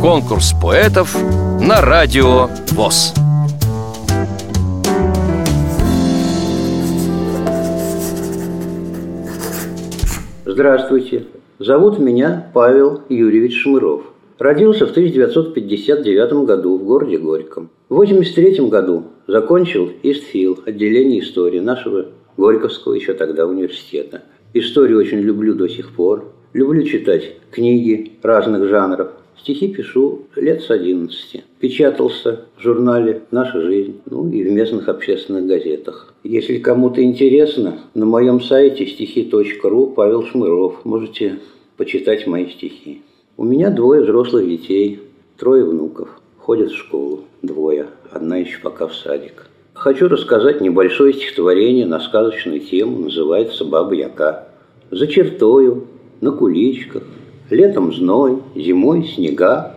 Конкурс поэтов на радио ВОЗ. Здравствуйте. Зовут меня Павел Юрьевич Шмыров. Родился в 1959 году в городе Горьком. В 1983 году закончил ИСТФИЛ, отделение истории нашего Горьковского еще тогда университета. Историю очень люблю до сих пор. Люблю читать книги разных жанров. Стихи пишу лет с 11. Печатался в журнале «Наша жизнь», ну и в местных общественных газетах. Если кому-то интересно, на моем сайте стихи.ру Павел Шмыров. Можете почитать мои стихи. У меня двое взрослых детей, трое внуков. Ходят в школу, двое, одна еще пока в садик. Хочу рассказать небольшое стихотворение на сказочную тему, называется «Баба Яка». За чертою, на куличках, летом зной, зимой снега,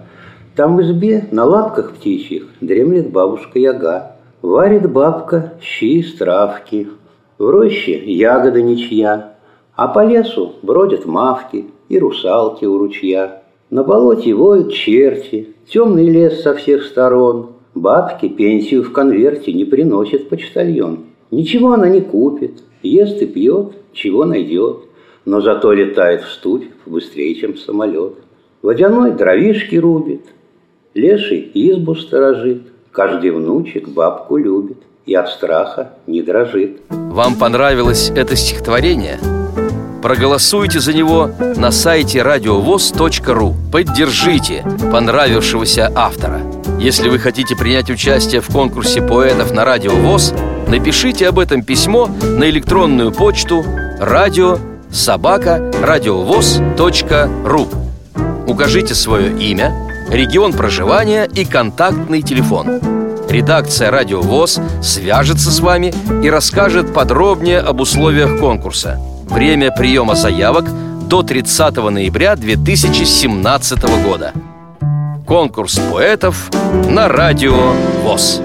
Там в избе на лапках птичьих дремлет бабушка Яга. Варит бабка щи из травки, в роще ягода ничья, А по лесу бродят мавки и русалки у ручья. На болоте воют черти, темный лес со всех сторон, Бабке пенсию в конверте не приносит почтальон. Ничего она не купит, ест и пьет, чего найдет, Но зато летает в ступь быстрее, чем самолет. Водяной дровишки рубит, леший избу сторожит, Каждый внучек бабку любит и от страха не дрожит. Вам понравилось это стихотворение? Проголосуйте за него на сайте радиовоз.ру Поддержите понравившегося автора Если вы хотите принять участие в конкурсе поэтов на Радио ВОЗ Напишите об этом письмо на электронную почту радио собака радиовоз.ру Укажите свое имя, регион проживания и контактный телефон Редакция «Радио ВОЗ» свяжется с вами и расскажет подробнее об условиях конкурса – Время приема заявок до 30 ноября 2017 года. Конкурс поэтов на радио ВОЗ.